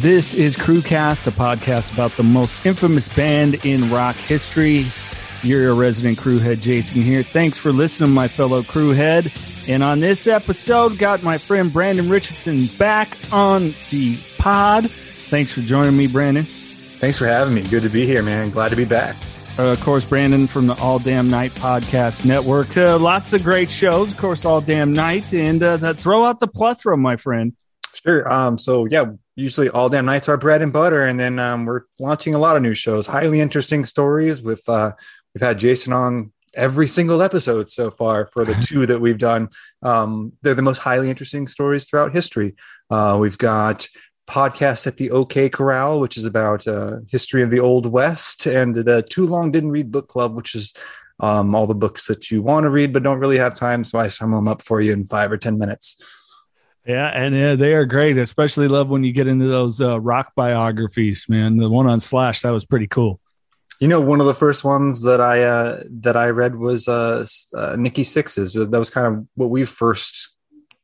This is Crewcast, a podcast about the most infamous band in rock history. You're your resident crewhead, Jason here. Thanks for listening, my fellow crewhead. And on this episode, got my friend Brandon Richardson back on the pod. Thanks for joining me, Brandon. Thanks for having me. Good to be here, man. Glad to be back. Uh, of course, Brandon from the All Damn Night Podcast Network. Uh, lots of great shows, of course, All Damn Night, and uh, throw out the plethora, my friend. Sure. Um, so yeah, usually all damn nights are bread and butter, and then um, we're launching a lot of new shows, highly interesting stories. With uh, we've had Jason on every single episode so far for the two that we've done. Um, they're the most highly interesting stories throughout history. Uh, we've got podcast at the OK Corral, which is about uh, history of the Old West, and the Too Long Didn't Read Book Club, which is um, all the books that you want to read but don't really have time. So I sum them up for you in five or ten minutes. Yeah, and yeah, they are great. Especially love when you get into those uh, rock biographies, man. The one on Slash that was pretty cool. You know, one of the first ones that I uh, that I read was uh, uh, Nikki Sixx's. That was kind of what we first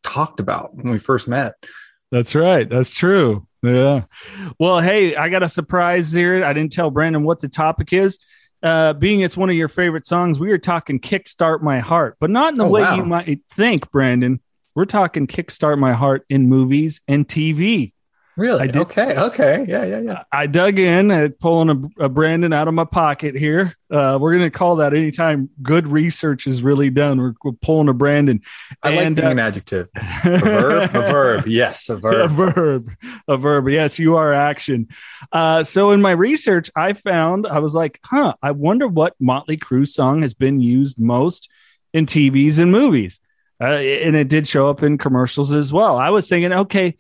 talked about when we first met. That's right. That's true. Yeah. Well, hey, I got a surprise here. I didn't tell Brandon what the topic is. Uh, being it's one of your favorite songs, we are talking "Kickstart My Heart," but not in the oh, way wow. you might think, Brandon. We're talking kickstart my heart in movies and TV. Really? Did, okay. Okay. Yeah. Yeah. Yeah. I dug in at pulling a, a Brandon out of my pocket here. Uh, we're going to call that anytime good research is really done. We're, we're pulling a Brandon. I and, like being uh, an adjective. A verb. a verb. Yes. A verb. A verb. A verb. Yes. You are action. Uh, so in my research, I found I was like, huh. I wonder what Motley Crue song has been used most in TVs and movies. Uh, and it did show up in commercials as well. I was thinking, okay,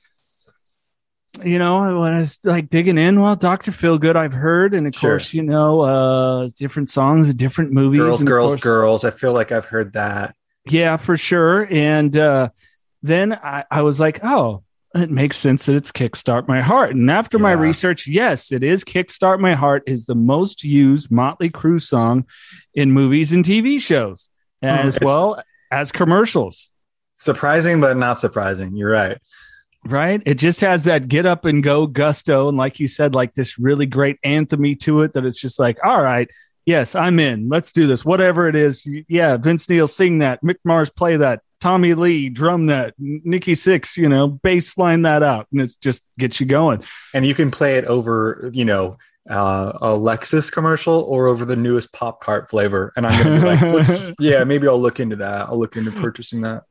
you know, when I was like digging in, well, Doctor Feel Good, I've heard, and of sure. course, you know, uh, different songs, different movies, girls, girls, course, girls. I feel like I've heard that. Yeah, for sure. And uh, then I, I was like, oh, it makes sense that it's Kickstart My Heart. And after yeah. my research, yes, it is Kickstart My Heart is the most used Motley Crue song in movies and TV shows, hmm. as well as commercials. Surprising, but not surprising. You're right. Right. It just has that get up and go gusto. And like you said, like this really great anthemy to it that it's just like, all right, yes, I'm in. Let's do this. Whatever it is. Yeah. Vince Neil sing that. Mick Mars play that. Tommy Lee drum that. Nikki Sixx, you know, bass line that out. And it just gets you going. And you can play it over, you know, uh, a Lexus commercial or over the newest Pop Tart flavor. And I'm going to be like, yeah, maybe I'll look into that. I'll look into purchasing that.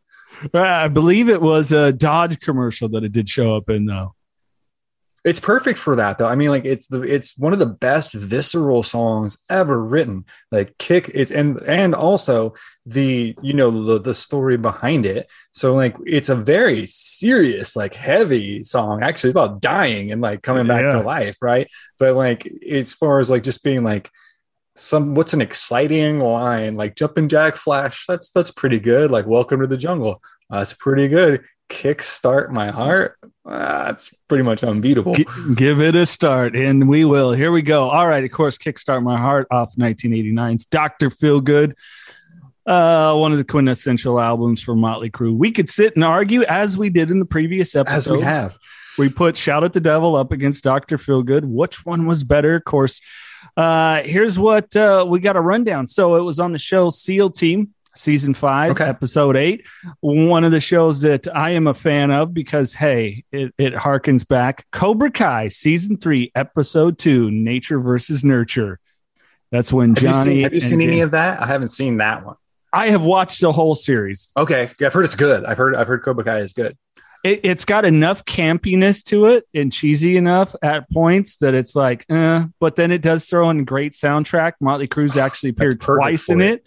I believe it was a Dodge commercial that it did show up in, though. It's perfect for that though. I mean, like it's the it's one of the best visceral songs ever written. Like kick it's and and also the you know the the story behind it. So like it's a very serious, like heavy song, actually about dying and like coming back yeah. to life, right? But like as far as like just being like some what's an exciting line like jumping jack flash that's that's pretty good like welcome to the jungle that's pretty good kickstart my heart that's pretty much unbeatable G- give it a start and we will here we go all right of course kickstart my heart off 1989's dr feelgood uh, one of the quintessential albums for Motley Crue. We could sit and argue as we did in the previous episode. As we have. We put Shout at the Devil up against Dr. Feelgood. Which one was better? Of course, uh, here's what uh, we got a rundown. So it was on the show SEAL Team season five, okay. episode eight. One of the shows that I am a fan of because, hey, it, it harkens back. Cobra Kai, season three, episode two, Nature versus Nurture. That's when Johnny. Have you seen, have you seen any of that? I haven't seen that one. I have watched the whole series. Okay, I've heard it's good. I've heard I've heard Cobra Kai is good it, has got enough campiness to it and cheesy enough at points that it's like, eh, but then it does throw in a great soundtrack. Motley Crue's actually appeared twice in it. it.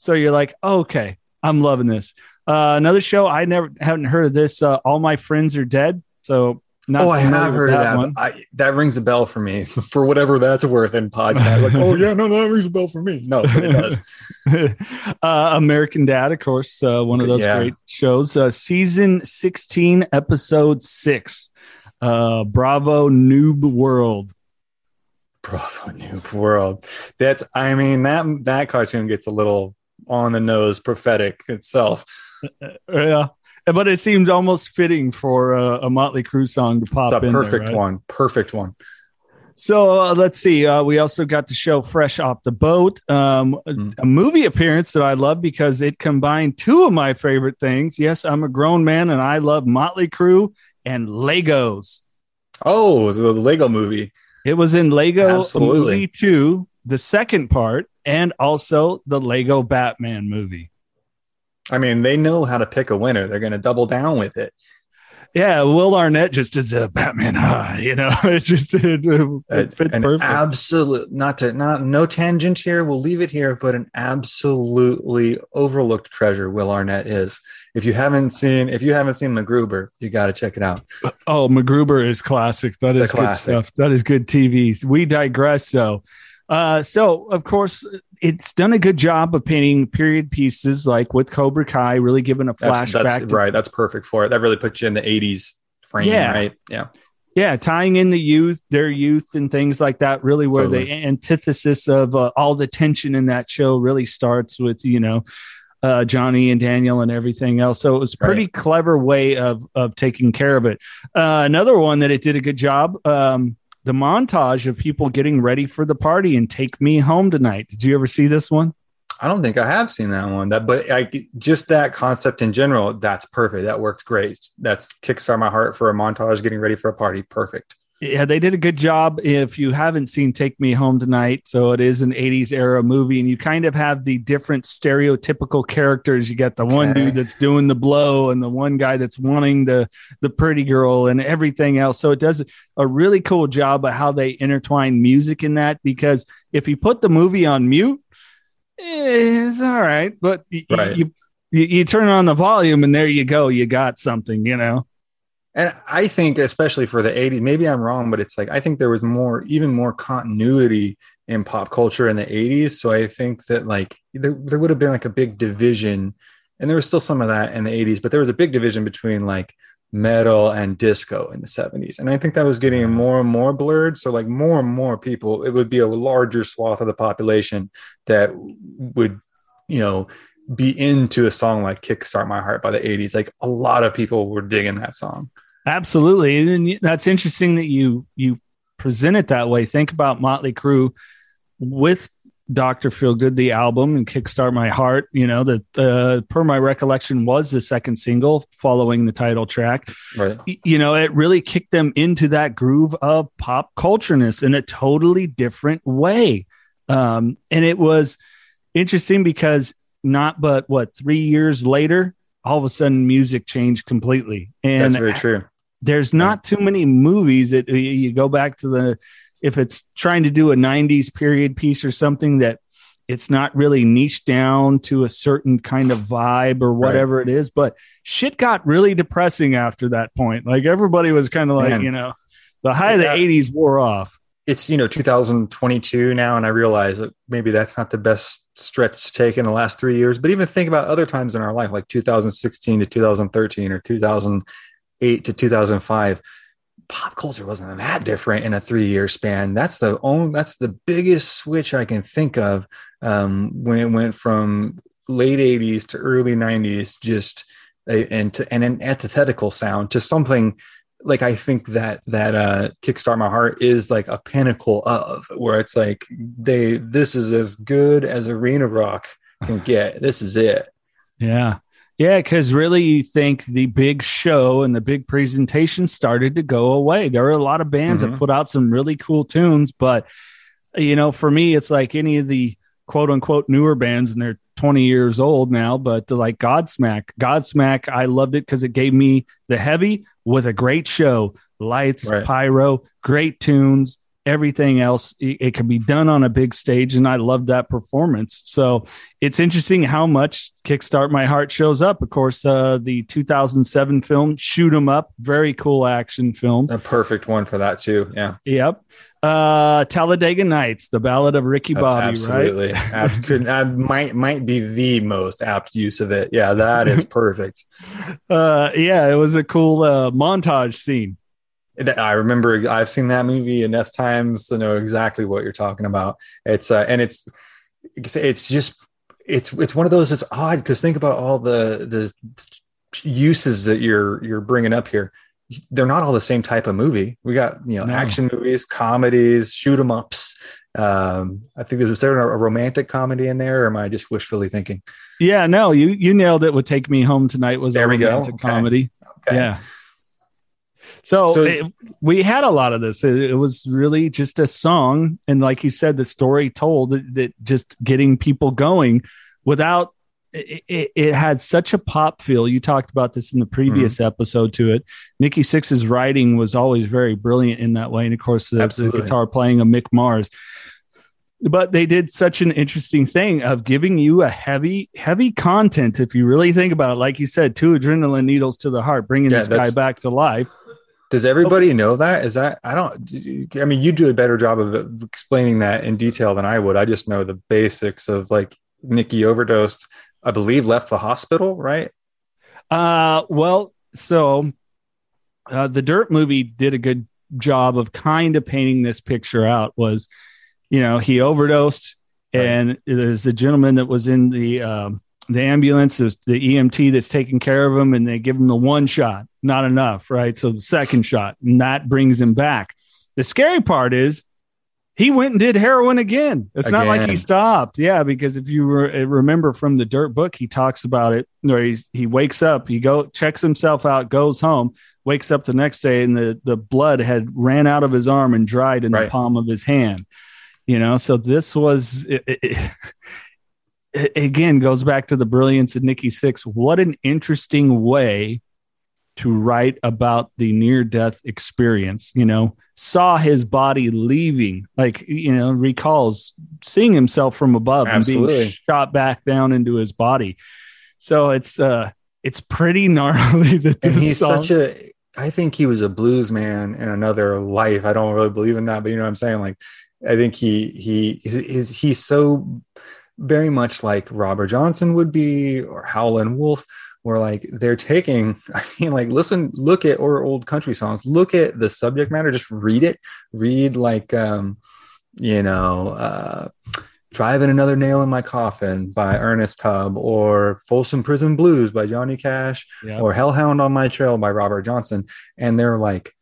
So you're like, okay, I'm loving this. Uh, another show I never haven't heard of this. Uh, All my friends are dead. So not oh, I have heard that of that. I, that rings a bell for me for whatever that's worth in podcast. Like, oh yeah, no, no, that rings a bell for me. No, it does. uh, American Dad, of course, uh, one of those yeah. great shows. Uh, season sixteen, episode six. Uh, Brave Noob World. Brave Noob World. That's. I mean that that cartoon gets a little on the nose, prophetic itself. Uh, yeah but it seems almost fitting for a, a Motley Crue song to pop It's a in. there, perfect right? one. Perfect one. So uh, let's see. Uh, we also got to show Fresh Off the Boat, um, a- Mm. a, movie appearance that I love because it combined two of my favorite things. Yes, I'm a grown man and I love Motley Crue and Legos. Oh, the Lego movie. It was in Lego Absolutely. Movie 2, the second part, and also the Lego Batman movie. I mean, they know how to pick a winner. They're going to double down with it. Yeah, Will Arnett just as a Batman. ah, you know, it just it, it Uh, fit an perfect. absolute, not to, not no tangent here. We'll leave it here, but an absolutely overlooked treasure. Will Arnett is. If you haven't seen, if you haven't seen MacGruber, you got to check it out. Oh, MacGruber is classic. That is The good stuff. That is good TV. We digress. So, uh, so of course, it's done a good job of painting period pieces, like with Cobra Kai, really giving a flashback. that's to- right. That's perfect for it. That really puts you in the '80s frame, Yeah. right? Yeah. yeah, tying in the youth, their youth, and things like that. Really, where the antithesis of uh, all the tension in that show really starts with you know. Uh, Johnny and Daniel and everything else. So it was a pretty clever way of of taking care of it. Uh, another one that it did a good job. Um, the montage of people getting ready for the party and take me home tonight. Did you ever see this one? I don't think I have seen that one. That, but I just that concept in general, that's perfect. That works great. That's kickstart my heart for a montage, getting ready for a party. Perfect. Yeah, they did a good job. If you haven't seen Take Me Home Tonight, so it is an 80s era movie, and you kind of have the different stereotypical characters. You got the one dude that's doing the blow, and the one guy that's wanting the the pretty girl, and everything else. So it does a really cool job of how they intertwine music in that. Because if you put the movie on mute, it's all right, but Right. you, you you turn on the volume, and there you go, you got something, you know. And I think, especially for the 80s, maybe I'm wrong, but it's like I think there was more, even more continuity in pop culture in the 80s. So I think that like there, there would have been like a big division, and there was still some of that in the 80s, but there was a big division between like metal and disco in the 70s. And I think that was getting mm-hmm. more and more blurred. So like more and more people, it would be a larger swath of the population that would, you know, be into a song like Kickstart My Heart by the 80s. Like a lot of people were digging that song. Absolutely, and that's interesting that you you present it that way. Think about Motley Crue with Doctor Feel Good, the album, and Kickstart My Heart. You know that uh, per my recollection was the second single following the title track. Right. You know, it really kicked them into that groove of pop cultureness in a totally different way, um, and it was interesting because not but what three years later. All of a sudden, music changed completely, and That's very true. there's not too many movies that you go back to the if it's trying to do a 90s period piece or something that it's not really niched down to a certain kind of vibe or whatever it is but shit got really depressing after that point like everybody was kind of like Man. you know the high of the Yeah. 80s wore off It's, you know, 2022 now, and I realize that maybe that's not the best stretch to take in the last three years, but even think about other times in our life, like 2016 to 2013 or 2008 to 2005. Pop culture wasn't that different in a three year span. That's the only, that's the biggest switch I can think of um, when it went from late 80s to early 90s, just a, and, to, and an antithetical sound to something like I think that that uh Kickstart My Heart is like a pinnacle of where it's like they this is as good as arena rock can get. This is it. yeah yeah because really you think the big show and the big presentation started to go away there are a lot of bands that Mhm. put out some really cool tunes but you know for me it's like any of the quote unquote newer bands and they're 20 years old now but like godsmack godsmack i loved it because it gave me the heavy with a great show lights Right. pyro great tunes everything else it, it can be done on a big stage and i love that performance so it's interesting how much kickstart my heart shows up of course uh the 2007 film shoot 'em up very cool action film A perfect one for that too. Yeah. yep uh talladega nights the ballad of ricky bobby Absolutely. right Ab- could that might might be the most apt use of it. Yeah, that is perfect. uh yeah it was a cool uh montage scene I remember I've seen that movie enough times to know exactly what you're talking about. It's uh, and it's it's just it's it's one of those that's odd because think about all the the uses that you're you're bringing up here they're not all the same type of movie we got you know no. action movies comedies shoot 'em ups um i think there's there a romantic comedy in there or am i just wishfully thinking yeah no you you nailed it would take me home tonight was there a romantic okay. comedy okay. yeah so, so it, we had a lot of this. It, it, was really just a song, and like you said, the story told that, that just getting people going without. It, it, had such a pop feel. You talked about this in the previous mm-hmm. episode to it. Nikki Sixx's writing was always very brilliant in that way, and of course, the, the guitar playing of Mick Mars but they did such an interesting thing of giving you a heavy heavy content if you really think about it like you said two adrenaline needles to the heart bringing yeah, this guy back to life does everybody know that? Is that I don't. I mean, you do a better job of explaining that in detail than I would. I just know the basics of like Nikki overdosed. I believe left the hospital, right? Uh, well, so uh, the Dirt movie did a good job of kind of painting this picture out. Was you know he overdosed, right. and there's the gentleman that was in the um, the ambulance, there's the EMT that's taking care of him, and they give him the one shot, not enough, right? So the second shot, and that brings him back. The scary part is he went and did heroin again. It's again. not like he stopped. Yeah, because if you re- eh, remember from the Dirt book, he talks about it where he's, he wakes up, he go checks himself out, goes home, wakes up the next day, and the the blood had ran out of his arm and dried in right. the palm of his hand. You know, so this was it, it, again goes back to the brilliance of Nikki Sixx. What an interesting way to write about the near death experience. You know, saw his body leaving, like, you know, recalls seeing himself from above Absolutely. and being shot back down into his body. So it's, uh, it's pretty gnarly that and he's song- such a I think he was a blues man in another life. I don't really believe in that, but you know what I'm saying? Like I think he he he's, he's so very much like Robert Johnson would be or Howlin' Wolf, where like they're taking, I mean, like listen, look at or old country songs, look at the subject matter, just read it, read like um, you know, uh Driving Another Nail in My Coffin by Ernest Tubb, or Folsom Prison Blues by Johnny Cash, yep. or Hellhound on My Trail by Robert Johnson. And they're like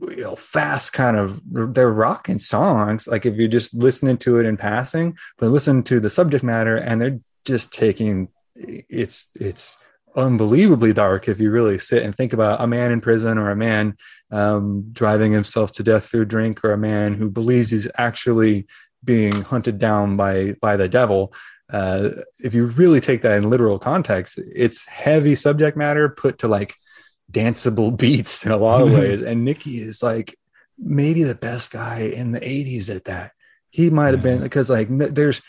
you know, fast kind of they're rocking songs. Like if you're just listening to it in passing, but listen to the subject matter and they're just taking it's it's unbelievably dark if you really sit and think about a man in prison or a man um, driving himself to death through drink or a man who believes he's actually being hunted down by by the devil uh, if you really take that in literal context it's heavy subject matter put to like danceable beats in a lot of ways. and Nikki is like maybe the best guy in the 80s at that. He might have been because like there's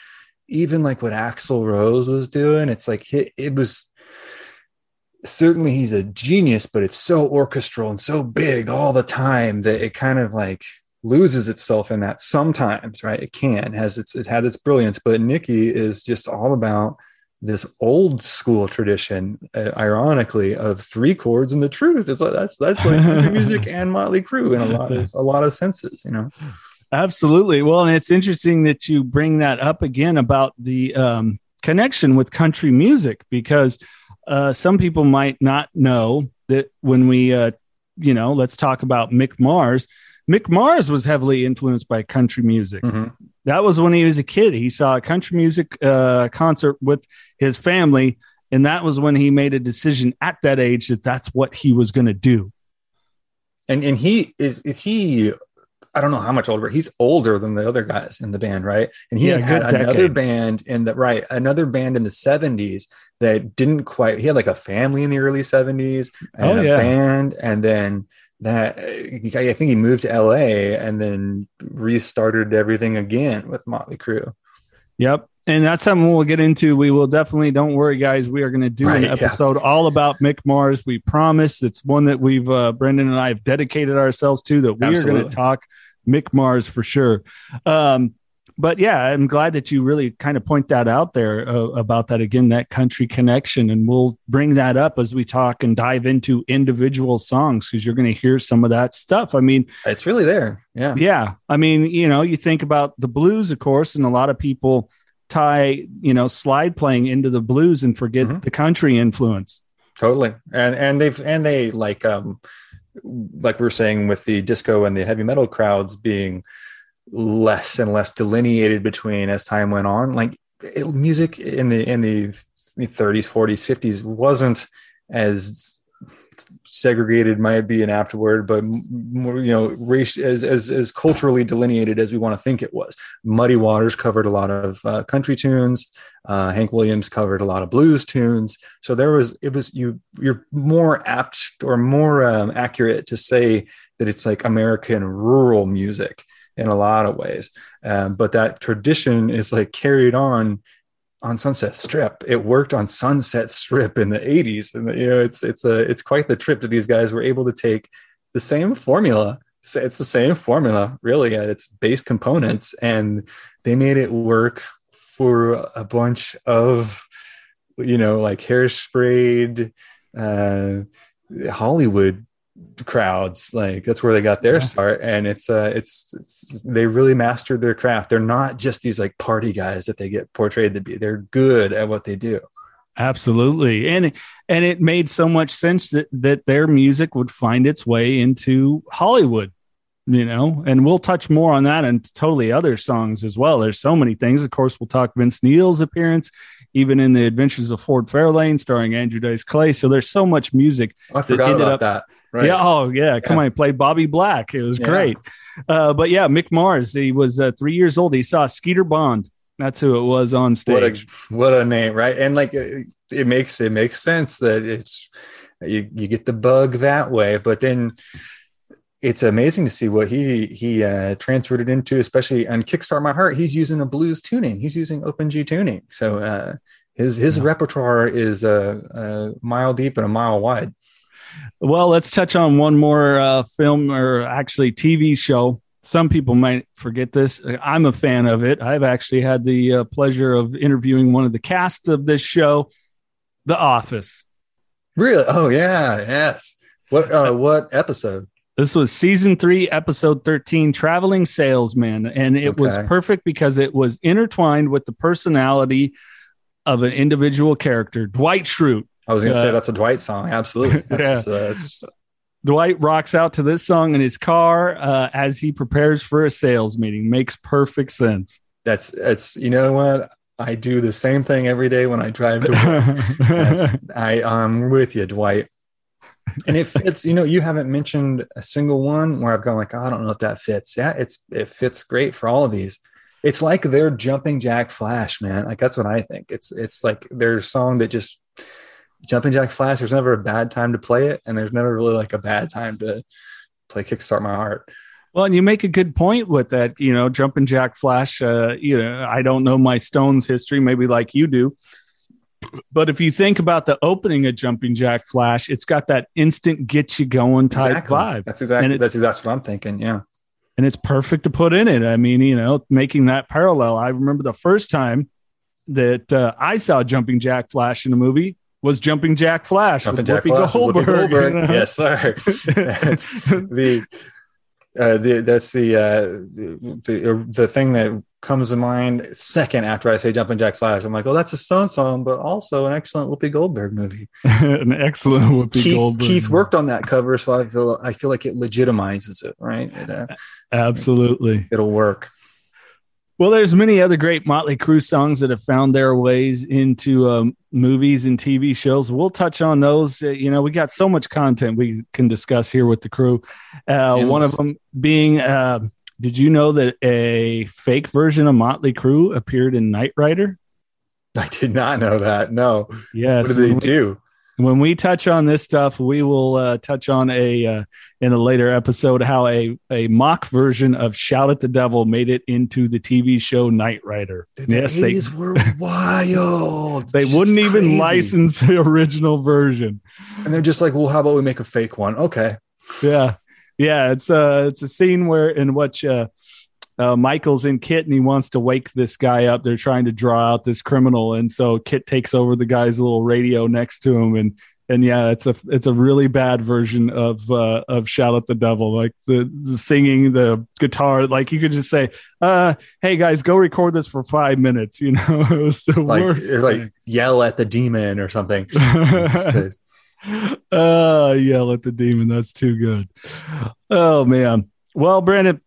even like what Axl Rose was doing. It's like it, it was certainly he's a genius, but it's so orchestral and so big all the time that it kind of like loses itself in that sometimes, right? It can has its it had its brilliance, but Nikki is just all about this old school tradition, uh, ironically, of three chords and the truth. It's like that's that's like music and Motley Crue in a lot of a lot of senses, you know. Absolutely. Well, and it's interesting that you bring that up again about the um, connection with country music because uh, some people might not know that when we, uh, you know, let's talk about Mick Mars. Mick Mars was heavily influenced by country music. Mm-hmm. That was when he was a kid. He saw a country music uh, concert with his family, and that was when he made a decision at that age that that's what he was going to do. And and he is is he I don't know how much older. He's older than the other guys in the band, right? And he yeah, had, another band in the right, another band in the '70s that didn't quite. He had like a family in the early '70s and oh, a yeah. band, and then that I think he moved to LA and then restarted everything again with Motley Crue. Yep. And that's something we'll get into. We will definitely, don't worry, guys. We are going to do right, an episode yeah. all about Mick Mars. We promise. It's one that we've, uh, Brendan and I have dedicated ourselves to that we Absolutely. are going to talk Mick Mars for sure. Um, but yeah, I'm glad that you really kind of point that out there uh, about that again, that country connection. And we'll bring that up as we talk and dive into individual songs because you're going to hear some of that stuff. I mean, it's really there. Yeah. Yeah. I mean, you know, you think about the blues, of course, and a lot of people tie, you know, slide playing into the blues and forget mm-hmm. the country influence. totally and and they've and they like um like we were saying with the disco and the heavy metal crowds being less and less delineated between as time went on like it, music in the in the 30s 40s 50s wasn't as segregated might be an apt word, but more, you know, race as, as, as culturally delineated as we want to think it was. Muddy Waters covered a lot of uh, country tunes. Uh, Hank Williams covered a lot of blues tunes. So there was, it was, you, you're more apt or more um, accurate to say that it's like American rural music in a lot of ways. Um, but that tradition is like carried on on Sunset Strip. It worked on Sunset Strip in the 80s. And you know, it's it's a it's quite the trip that these guys were able to take the same formula. It's the same formula, really, at its base components, and they made it work for a bunch of, you know, like hairsprayed uh, Hollywood crowds like that's where they got their yeah. start. And it's uh it's, it's, they really mastered their craft. They're not just these like party guys that they get portrayed to be. They're good at what they do. Absolutely. And and it made so much sense that that their music would find its way into hollywood you know? And we'll touch more on that and totally other songs as well. There's so many things. Of course we'll talk vince neil's appearance even in the adventures of ford fairlane starring andrew dice clay. So there's so much music oh, i forgot about up, that Right. Yeah. Oh, yeah. Come yeah. on, play Bobby Black. It was yeah. great. Uh, but yeah, Mick Mars. He was uh, three years old. He saw Skeeter Bond. That's who it was on stage. What a, what a name, right? And like it, it makes it makes sense that it's you you get the bug that way, but then it's amazing to see what he he uh, transferred it into, especially on Kickstart My Heart. He's using a blues tuning. He's using open G tuning. So uh, his his yeah. repertoire is a, a mile deep and a mile wide. Well, let's touch on one more uh, film or actually TV show. Some people might forget this. I'm a fan of it. I've actually had the uh, pleasure of interviewing one of the cast of this show, The Office. Really? Oh yeah, yes. What uh, what episode? This was season three, episode 13, Traveling Salesman. And it okay. was perfect because it was intertwined with the personality of an individual character, Dwight Schrute. I was going to uh, say that's a Dwight song. Absolutely. That's yeah. Just, uh, Dwight rocks out to this song in his car uh, as he prepares for a sales meeting. Makes perfect sense. That's it's you know what I do the same thing every day when I drive to work. I I'm with you, Dwight. And it fits. You know, you haven't mentioned a single one where I've gone like, oh, I don't know if that fits. Yeah, it's it fits great for all of these. It's like they're jumping Jack Flash, man. Like that's what I think. It's it's like their song that just Jumping Jack Flash, there's never a bad time to play it, and there's never really like a bad time to play Kickstart My Heart. Well, and you make a good point with that. You know, Jumping Jack Flash. Uh, you know, I don't know my Stones history, maybe like you do, but if you think about the opening of Jumping Jack Flash, it's got that instant get you going type exactly. vibe. That's exactly that's that's what I'm thinking. Yeah, and it's perfect to put in it. I mean, you know, making that parallel. I remember the first time that uh, I saw Jumping Jack Flash in a movie was Jumping Jack Flash Jumping with Jack Flash Goldberg. Goldberg. You know? Yes, sir. the uh, the that's the, uh, the the thing that comes to mind second after I say Jumping Jack Flash. I'm like, oh, that's a Stone song, but also an excellent Whoopi Goldberg movie. an excellent Whoopi Keith, Goldberg. Keith worked on that cover, so I feel I feel like it legitimizes it, right? It, uh, Absolutely, it'll work. Well, there's many other great Motley Crue songs that have found their ways into um, movies and TV shows. We'll touch on those. Uh, you know, we got so much content we can discuss here with the crew. Uh, yes. One of them being, uh, did you know that a fake version of Motley Crue appeared in Knight Rider? I did not know that. No. Yes. What did they do? When we touch on this stuff, we will uh, touch on a uh, in a later episode how a a mock version of "Shout at the Devil" made it into the TV show Knight Rider. The yes, they were wild. they just wouldn't crazy. even license the original version, and they're just like, "Well, how about we make a fake one?" Okay. Yeah, yeah. It's a uh, it's a scene where in which uh, uh, Michael's in KITT and he wants to wake this guy up. They're trying to draw out this criminal, and so KITT takes over the guy's little radio next to him, and and yeah, it's a it's a really bad version of uh, of "Shout at the Devil," like the, the singing, the guitar. Like you could just say, uh, "Hey guys, go record this for five minutes." You know, it was the like, worst. Like yell at the demon or something. uh, yell at the demon. That's too good. Oh man. Well, Brandon,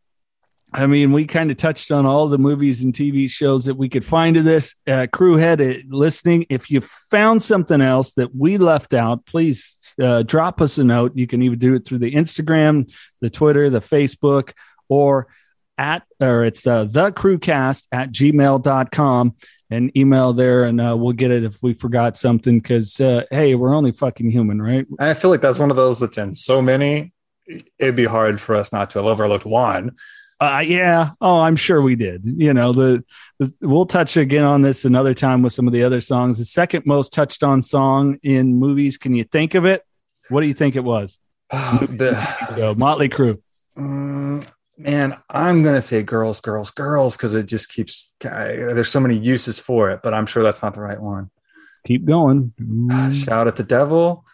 I mean, we kind of touched on all the movies and TV shows that we could find to this. Uh, crewhead uh, listening, if you found something else that we left out, please uh, drop us a note. You can even do it through the Instagram, the Twitter, the Facebook, or at, or it's uh, the crewcast at gmail.com and email there and uh, we'll get it if we forgot something because uh, hey we're only fucking human right I feel like that's one of those that's in so many. It'd be hard for us not to have overlooked one. Uh, yeah. Oh i'm sure we did. You know the, the we'll touch again on this another time with some of the other songs. The second most touched on song in movies can you think of it? What do you think it was? The- so, motley crue. Mm, man, I'm gonna say girls, girls, girls because it just keeps. I, there's so many uses for it, but I'm sure that's not the right one. keep going. Shout at the devil,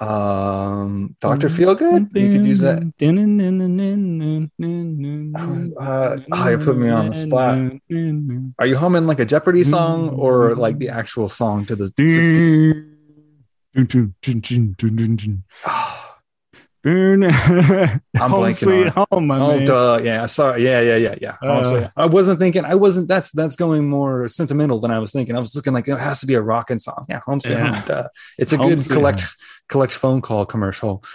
um, Doctor Mm-hmm. Feelgood. You could use that. uh, Uh, oh, you put me on the spot. Are you humming like a Jeopardy song or like the actual song to the? I'm I'm home blanking sweet on- home, my Oh, man. duh. Yeah, sorry. Yeah, yeah, yeah, yeah. Uh, I wasn't thinking. I wasn't. That's that's going more sentimental than I was thinking. I was looking like it has to be a rocking song. Yeah, home sweet Yeah. home. Duh. It's a Home good collect collect phone call commercial.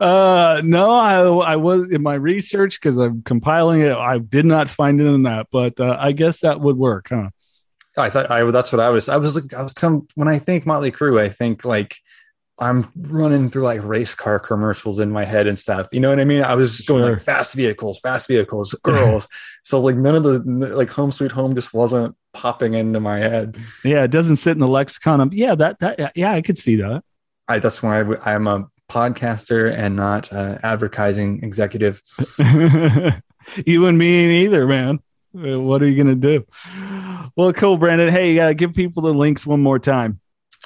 uh no i i was in my research because i'm compiling it i did not find it in that but uh, i guess that would work huh I thought I that's what I was. I was looking. I was come when I think Motley Crue. I think like I'm running through like race car commercials in my head and stuff. You know what I mean? I was just going like fast vehicles, fast vehicles, girls. so like none of the like Home Sweet Home just wasn't popping into my head. yeah it doesn't sit in the lexicon of yeah that that yeah i could see that I that's why I, I'm a podcaster and not uh, advertising executive. you and me either man Uh, what are you gonna do well cool brandon hey uh, give people the links one more time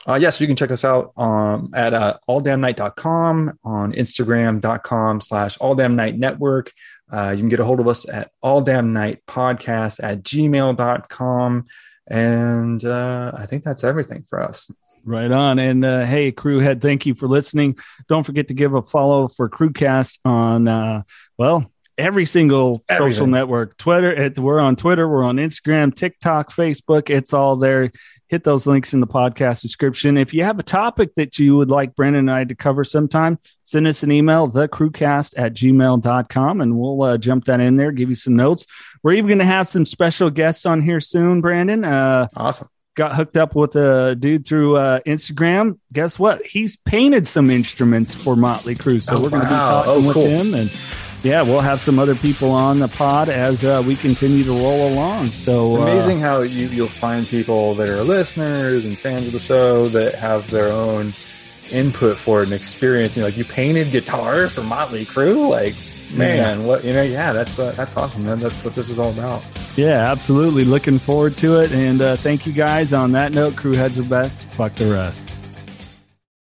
Uh, yes, you can check us out um, at uh, alldamnight.com, on instagram.com slash alldamnight network. Uh, you can get a hold of us at alldamnightpodcast at gmail.com. And uh, I think that's everything for us. Right on. And uh, hey, Crewhead, thank you for listening. Don't forget to give a follow for Crewcast on, uh, well, every single social network. Twitter, it, we're on Twitter, we're on Instagram, TikTok, Facebook. It's all there. Hit those links in the podcast description. If you have a topic that you would like Brandon and I to cover sometime, send us an email, thecrewcast at gmail.com, and we'll uh, jump that in there, give you some notes. We're even going to have some special guests on here soon, Brandon. Uh, Awesome. got hooked up with a dude through uh, Instagram. Guess what? He's painted some instruments for Motley Crue, so Oh, we're going to wow. be talking Oh, with him, and yeah, we'll have some other people on the pod as uh, we continue to roll along. So It's uh, amazing how you, you'll find people that are listeners and fans of the show that have their own input for it and experience. You know, like you painted guitar for Motley Crue. Like, man, what, you know, yeah, that's, uh, that's awesome, man. That's what this is all about. yeah, absolutely. Looking forward to it, and uh, thank you guys. On that note, crew heads are best. Fuck the rest.